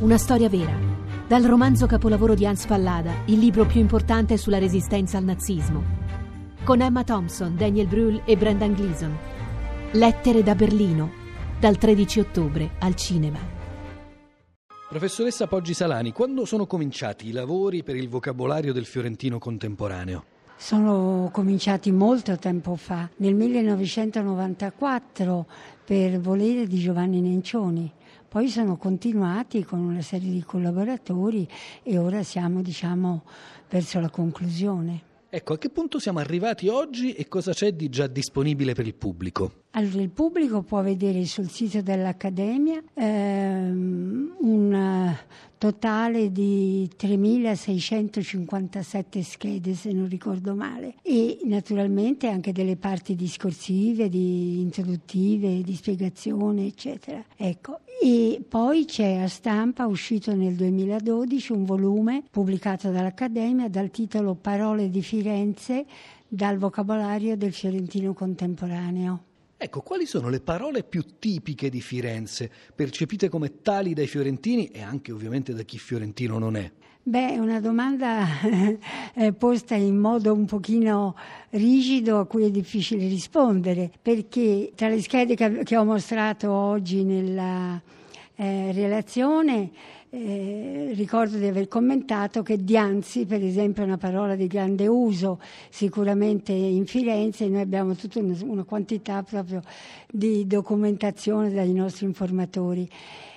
Una storia vera. Dal romanzo capolavoro di Hans Pallada, il libro più importante sulla resistenza al nazismo. Con Emma Thompson, Daniel Brühl e Brendan Gleeson. Lettere da Berlino, dal 13 ottobre al cinema. Professoressa Poggi Salani, quando sono cominciati i lavori per il vocabolario del fiorentino contemporaneo? Sono cominciati molto tempo fa, nel 1994, per volere di Giovanni Nencioni. Poi sono continuati con una serie di collaboratori e ora siamo, diciamo, verso la conclusione. Ecco, a che punto siamo arrivati oggi e cosa c'è di già disponibile per il pubblico? Allora, il pubblico può vedere sul sito dell'Accademia ehm, un totale di 3.657 schede, se non ricordo male, e naturalmente anche delle parti discorsive, di introduttive, di spiegazione, eccetera. Ecco. E poi c'è a stampa, uscito nel 2012, un volume pubblicato dall'Accademia dal titolo Parole di Firenze dal vocabolario del fiorentino contemporaneo. Ecco, quali sono le parole più tipiche di Firenze, percepite come tali dai fiorentini e anche ovviamente da chi fiorentino non è? Beh, è una domanda eh, posta in modo un pochino rigido a cui è difficile rispondere, perché tra le schede che, che ho mostrato oggi nella eh, relazione eh, ricordo di aver commentato che Dianzi, per esempio, è una parola di grande uso sicuramente in Firenze, noi abbiamo tutta una, una quantità proprio di documentazione dai nostri informatori.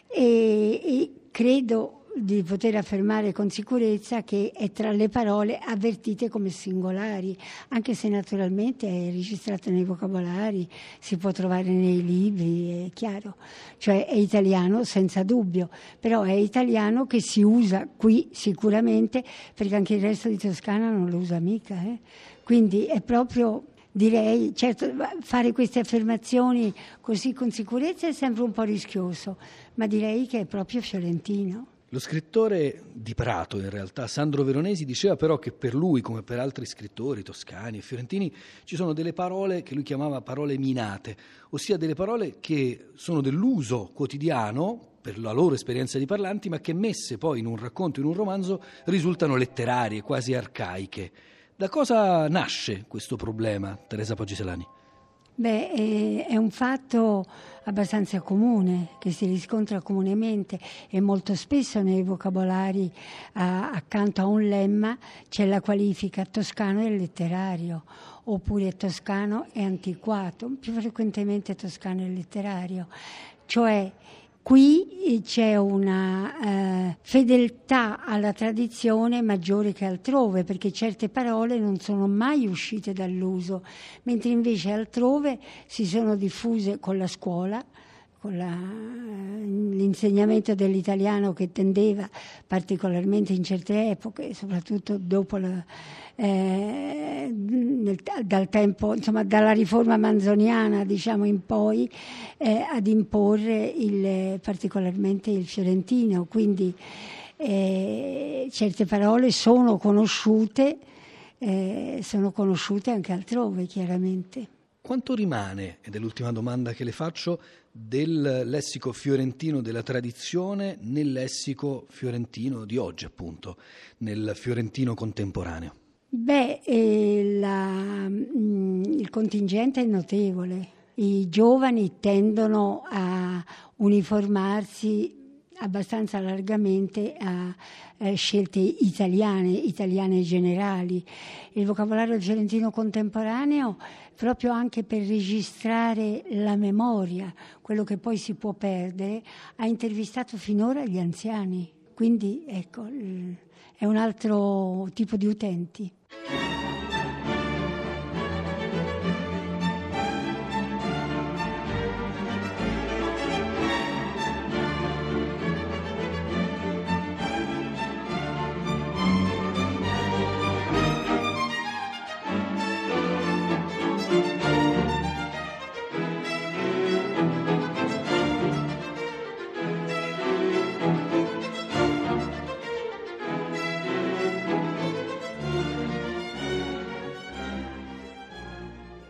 E, e credo di poter affermare con sicurezza che è tra le parole avvertite come singolari, anche se naturalmente è registrata nei vocabolari, si può trovare nei libri, è chiaro, cioè è italiano senza dubbio, però è italiano che si usa qui sicuramente perché anche il resto di Toscana non lo usa mica, eh? quindi è proprio direi, certo, fare queste affermazioni così con sicurezza è sempre un po' rischioso, ma direi che è proprio fiorentino. Lo scrittore di Prato, in realtà, Sandro Veronesi, diceva però che per lui, come per altri scrittori toscani e fiorentini, ci sono delle parole che lui chiamava parole minate, ossia delle parole che sono dell'uso quotidiano per la loro esperienza di parlanti, ma che messe poi in un racconto, in un romanzo, risultano letterarie, quasi arcaiche. Da cosa nasce questo problema, Teresa Poggiselani? Beh, è un fatto abbastanza comune, che si riscontra comunemente e molto spesso nei vocabolari accanto a un lemma c'è la qualifica toscano e letterario, oppure toscano e antiquato, più frequentemente toscano e letterario. Cioè Qui c'è una eh, fedeltà alla tradizione maggiore che altrove, perché certe parole non sono mai uscite dall'uso, mentre invece altrove si sono diffuse con la scuola, con la, l'insegnamento dell'italiano che tendeva particolarmente in certe epoche, soprattutto dopo la, eh, nel, dal tempo, insomma, dalla riforma manzoniana diciamo, in poi eh, ad imporre il, particolarmente il fiorentino, quindi eh, certe parole sono conosciute, eh, sono conosciute anche altrove chiaramente. Quanto rimane, ed è l'ultima domanda che le faccio, del lessico fiorentino della tradizione nel lessico fiorentino di oggi, appunto, nel fiorentino contemporaneo? Beh, eh, la, mh, mm, il contingente è notevole. I giovani tendono a uniformarsi abbastanza largamente a eh, scelte italiane, italiane generali. Il vocabolario fiorentino contemporaneo, proprio anche per registrare la memoria, quello che poi si può perdere, ha intervistato finora gli anziani. Quindi ecco, è un altro tipo di utenti.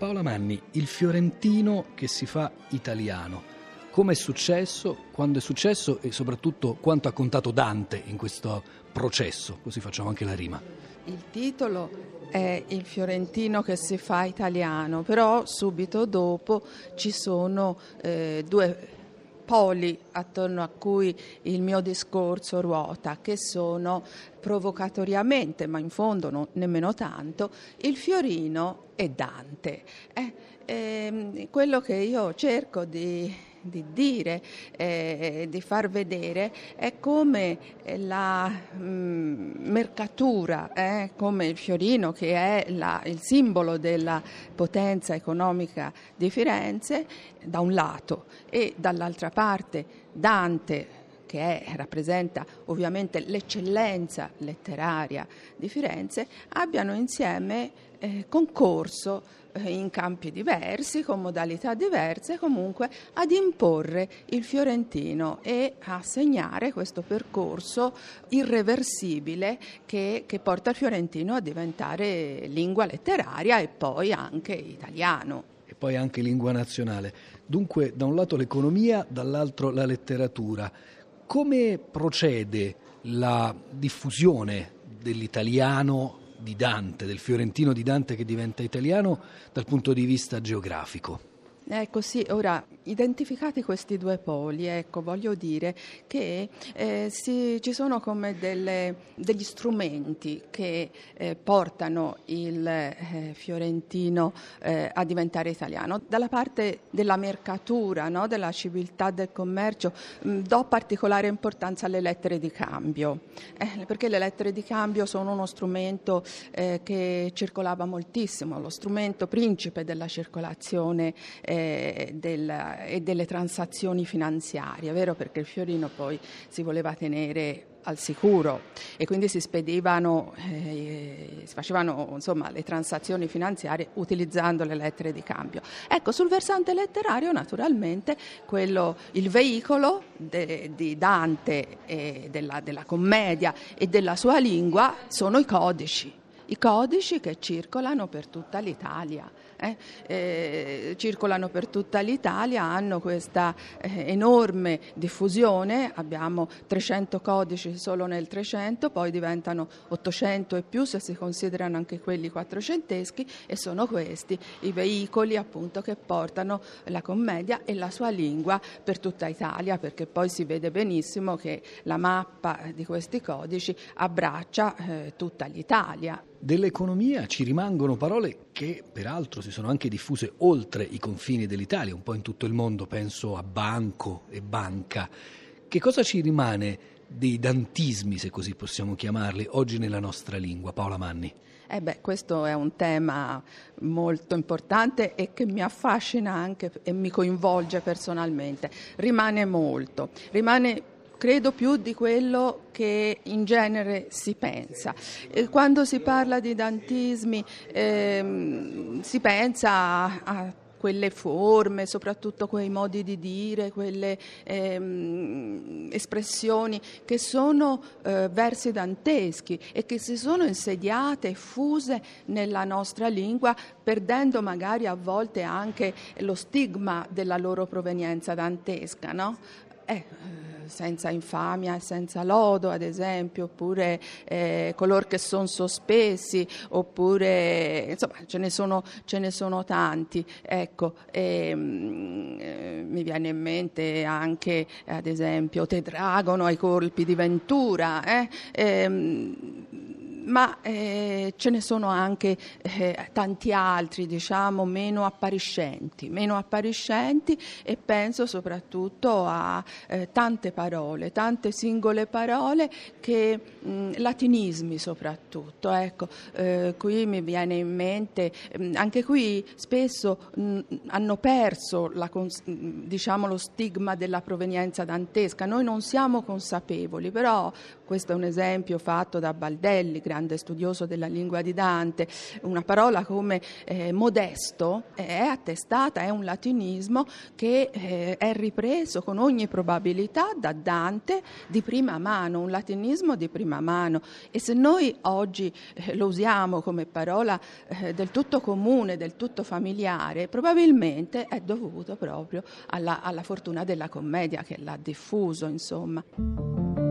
Paola Manni, il fiorentino che si fa italiano. come è successo, quando è successo e soprattutto quanto ha contato Dante in questo processo, così facciamo anche la rima. Il titolo è il fiorentino che si fa italiano, però subito dopo ci sono eh, due poli attorno a cui il mio discorso ruota, che sono provocatoriamente, ma in fondo non, nemmeno tanto, il fiorino e Dante. Eh, eh, quello che io cerco di di dire, eh, di far vedere, è come la mh, mm, mercatura, eh, come il fiorino che è la, il simbolo della potenza economica di Firenze, da un lato, e dall'altra parte Dante che rappresenta ovviamente l'eccellenza letteraria di Firenze, abbiano insieme eh, concorso eh, in campi diversi, con modalità diverse, comunque ad imporre il fiorentino e a segnare questo percorso irreversibile che, che porta il fiorentino a diventare lingua letteraria e poi anche italiano. E poi anche lingua nazionale. Dunque, da un lato l'economia, dall'altro la letteratura. Come procede la diffusione dell'italiano di Dante, del fiorentino di Dante che diventa italiano dal punto di vista geografico. Ecco sì, ora identificati questi due poli, ecco, voglio dire che eh, si, ci sono come delle, degli strumenti che eh, portano il eh, fiorentino eh, a diventare italiano. Dalla parte della mercatura, no, della civiltà del commercio, mh, mm, do particolare importanza alle lettere di cambio, eh, perché le lettere di cambio sono uno strumento eh, che circolava moltissimo, lo strumento principe della circolazione del e delle transazioni finanziarie, vero? Perché il fiorino poi si voleva tenere al sicuro e quindi si spedivano, eh, si facevano insomma, le transazioni finanziarie utilizzando le lettere di cambio. Ecco, sul versante letterario naturalmente quello, il veicolo de, di Dante della, della commedia e della sua lingua sono i codici i codici che circolano per tutta l'Italia. Eh? Eh, circolano per tutta l'Italia, hanno questa eh, enorme diffusione, abbiamo 300 codici solo nel 300, poi diventano 800 e più se si considerano anche quelli quattrocenteschi e sono questi i veicoli appunto che portano la commedia e la sua lingua per tutta Italia, perché poi si vede benissimo che la mappa di questi codici abbraccia eh, tutta l'Italia. Dell'economia ci rimangono parole che peraltro si sono anche diffuse oltre i confini dell'Italia, un po' in tutto il mondo, penso a banco e banca. Che cosa ci rimane dei dantismi, se così possiamo chiamarli, oggi nella nostra lingua? Paola Manni. Eh beh, questo è un tema molto importante e che mi affascina anche e mi coinvolge personalmente. Rimane molto, rimane credo più di quello che in genere si pensa. Quando si parla di dantismi ehm, si pensa a, a quelle forme, soprattutto quei modi di dire, quelle ehm, espressioni che sono eh, versi danteschi e che si sono insediate e fuse nella nostra lingua, perdendo magari a volte anche lo stigma della loro provenienza dantesca. No? Eh, senza infamia e senza lodo, ad esempio, oppure eh, coloro che sono sospesi, oppure insomma ce ne sono, ce ne sono tanti. Ecco, e, mm, eh, mi viene in mente anche, ad esempio, Tedragono ai colpi di Ventura. Eh? E, ma eh, ce ne sono anche eh, tanti altri, diciamo, meno appariscenti, meno appariscenti e penso soprattutto a eh, tante parole, tante singole parole che mh, latinismi soprattutto, ecco, eh, qui mi viene in mente, mh, anche qui spesso mh, hanno perso la, diciamo, lo stigma della provenienza dantesca, noi non siamo consapevoli, però questo è un esempio fatto da Baldelli, grande studioso della lingua di Dante, una parola come eh, modesto è attestata, è un latinismo che eh, è ripreso con ogni probabilità da Dante di prima mano, un latinismo di prima mano e se noi oggi eh, lo usiamo come parola eh, del tutto comune, del tutto familiare, probabilmente è dovuto proprio alla, alla fortuna della commedia che l'ha diffuso, insomma.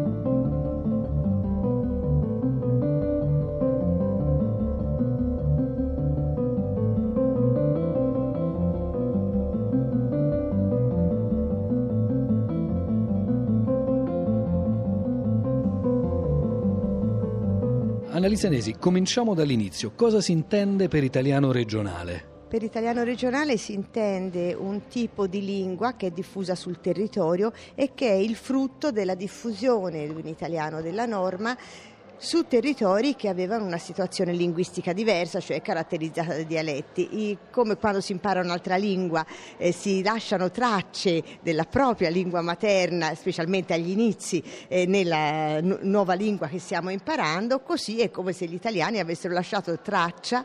Annalisa Nesi, cominciamo dall'inizio. Cosa si intende per italiano regionale? Per italiano regionale si intende un tipo di lingua che è diffusa sul territorio e che è il frutto della diffusione di un italiano della norma su territori che avevano una situazione linguistica diversa, cioè caratterizzata da dialetti. I, come quando si impara un'altra lingua eh, si lasciano tracce della propria lingua materna, specialmente agli inizi, eh, nella n- nuova lingua che stiamo imparando, così è come se gli italiani avessero lasciato traccia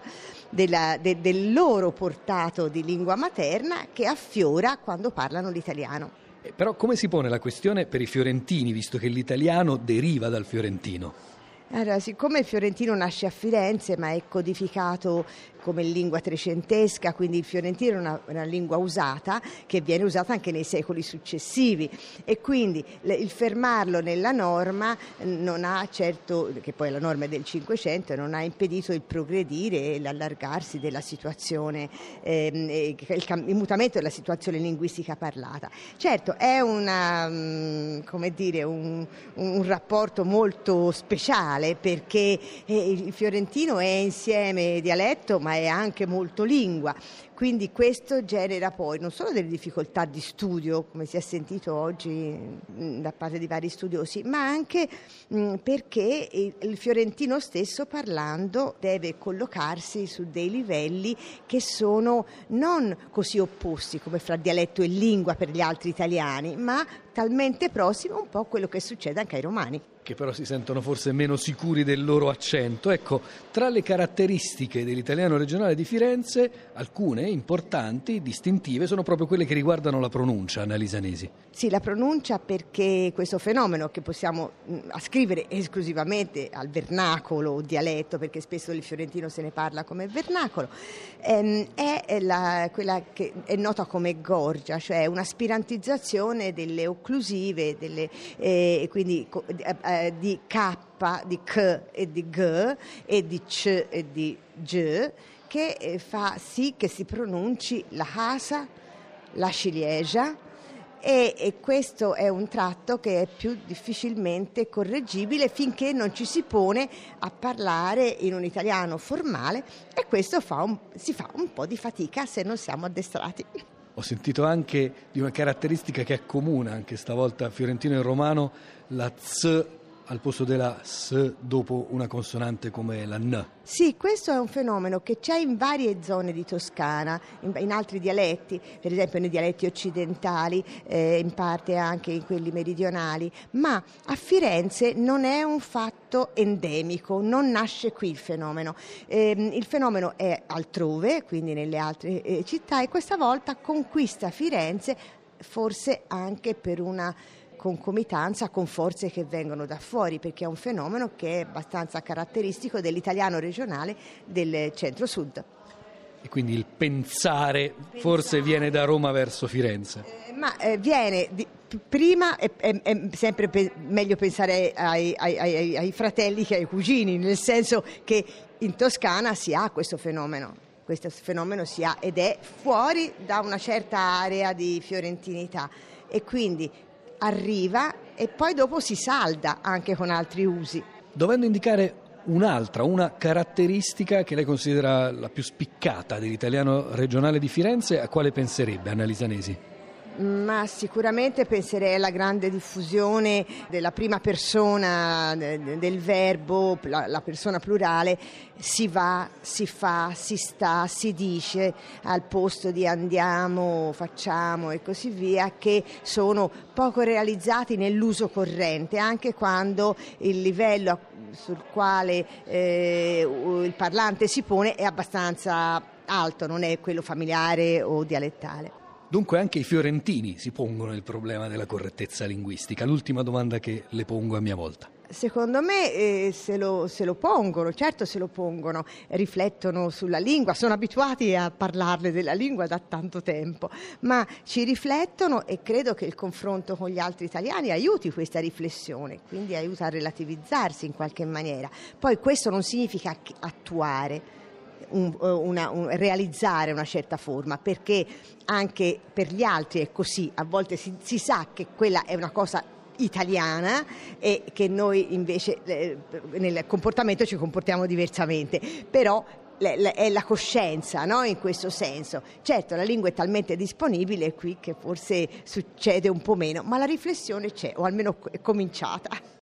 della, de, del loro portato di lingua materna che affiora quando parlano l'italiano. Eh, però come si pone la questione per i fiorentini, visto che l'italiano deriva dal fiorentino? Allora, siccome fiorentino nasce a Firenze ma è codificato come lingua trecentesca, quindi il fiorentino è una, una, lingua usata che viene usata anche nei secoli successivi e quindi il fermarlo nella norma non ha certo, che poi la norma è del Cinquecento, non ha impedito il progredire e l'allargarsi della situazione, ehm, il, il, mutamento della situazione linguistica parlata. Certo, è una, mm, dire, un, un rapporto molto speciale perché eh, il fiorentino è insieme dialetto ma è anche molto lingua. Quindi questo genera poi non solo delle difficoltà di studio, come si è sentito oggi mm, da parte di vari studiosi, ma anche mm, perché il fiorentino stesso parlando deve collocarsi su dei livelli che sono non così opposti come fra dialetto e lingua per gli altri italiani, ma talmente prossimi un po' quello che succede anche ai romani che però si sentono forse meno sicuri del loro accento. Ecco, tra le caratteristiche dell'italiano regionale di Firenze, alcune importanti, distintive, sono proprio quelle che riguardano la pronuncia, Annalisa Nesi. Sì, la pronuncia perché questo fenomeno che possiamo ascrivere esclusivamente al vernacolo o dialetto, perché spesso il fiorentino se ne parla come vernacolo, ehm, è la, quella che è nota come gorgia, cioè una spirantizzazione delle occlusive, delle, eh, quindi eh, eh, di K, di K e di G e di C e di G che eh, fa sì che si pronunci la casa, la ciliegia e, e, questo è un tratto che è più difficilmente correggibile finché non ci si pone a parlare in un italiano formale e questo fa un, si fa un po' di fatica se non siamo addestrati. Ho sentito anche di una caratteristica che è comune anche stavolta fiorentino e romano, la Z al posto della S dopo una consonante come la N. Sì, questo è un fenomeno che c'è in varie zone di Toscana, in, in altri dialetti, per esempio nei dialetti occidentali, eh, in parte anche in quelli meridionali, ma a Firenze non è un fatto endemico, non nasce qui il fenomeno. Eh, il fenomeno è altrove, quindi nelle altre eh, città, e questa volta conquista Firenze forse anche per una concomitanza con forze che vengono da fuori, perché è un fenomeno che è abbastanza caratteristico dell'italiano regionale del centro-sud. E quindi il pensare, pensare forse viene da Roma verso Firenze? Eh, ma eh, viene di, prima è, è, è sempre pe- meglio pensare ai, ai, ai, ai fratelli che ai cugini, nel senso che in Toscana si ha questo fenomeno questo fenomeno si ha ed è fuori da una certa area di fiorentinità e quindi arriva e poi dopo si salda anche con altri usi. Dovendo indicare un'altra, una caratteristica che lei considera la più spiccata dell'italiano regionale di Firenze, a quale penserebbe Annalisa Nesi? Ma sicuramente penserei alla grande diffusione della prima persona del verbo, la, persona plurale, si va, si fa, si sta, si dice al posto di andiamo, facciamo e così via, che sono poco realizzati nell'uso corrente, anche quando il livello sul quale eh, il parlante si pone è abbastanza alto, non è quello familiare o dialettale. Dunque anche i fiorentini si pongono il problema della correttezza linguistica. L'ultima domanda che le pongo a mia volta. Secondo me eh, se, lo, se, lo, pongono, certo se lo pongono, riflettono sulla lingua, sono abituati a parlarle della lingua da tanto tempo, ma ci riflettono e credo che il confronto con gli altri italiani aiuti questa riflessione, quindi aiuta a relativizzarsi in qualche maniera. Poi questo non significa attuare un, eh, una, un, realizzare una certa forma, perché anche per gli altri è così, a volte si, si sa che quella è una cosa italiana e che noi invece eh, nel comportamento ci comportiamo diversamente, però è la coscienza no? in questo senso. Certo, la lingua è talmente disponibile qui che forse succede un po' meno, ma la riflessione c'è, o almeno è cominciata.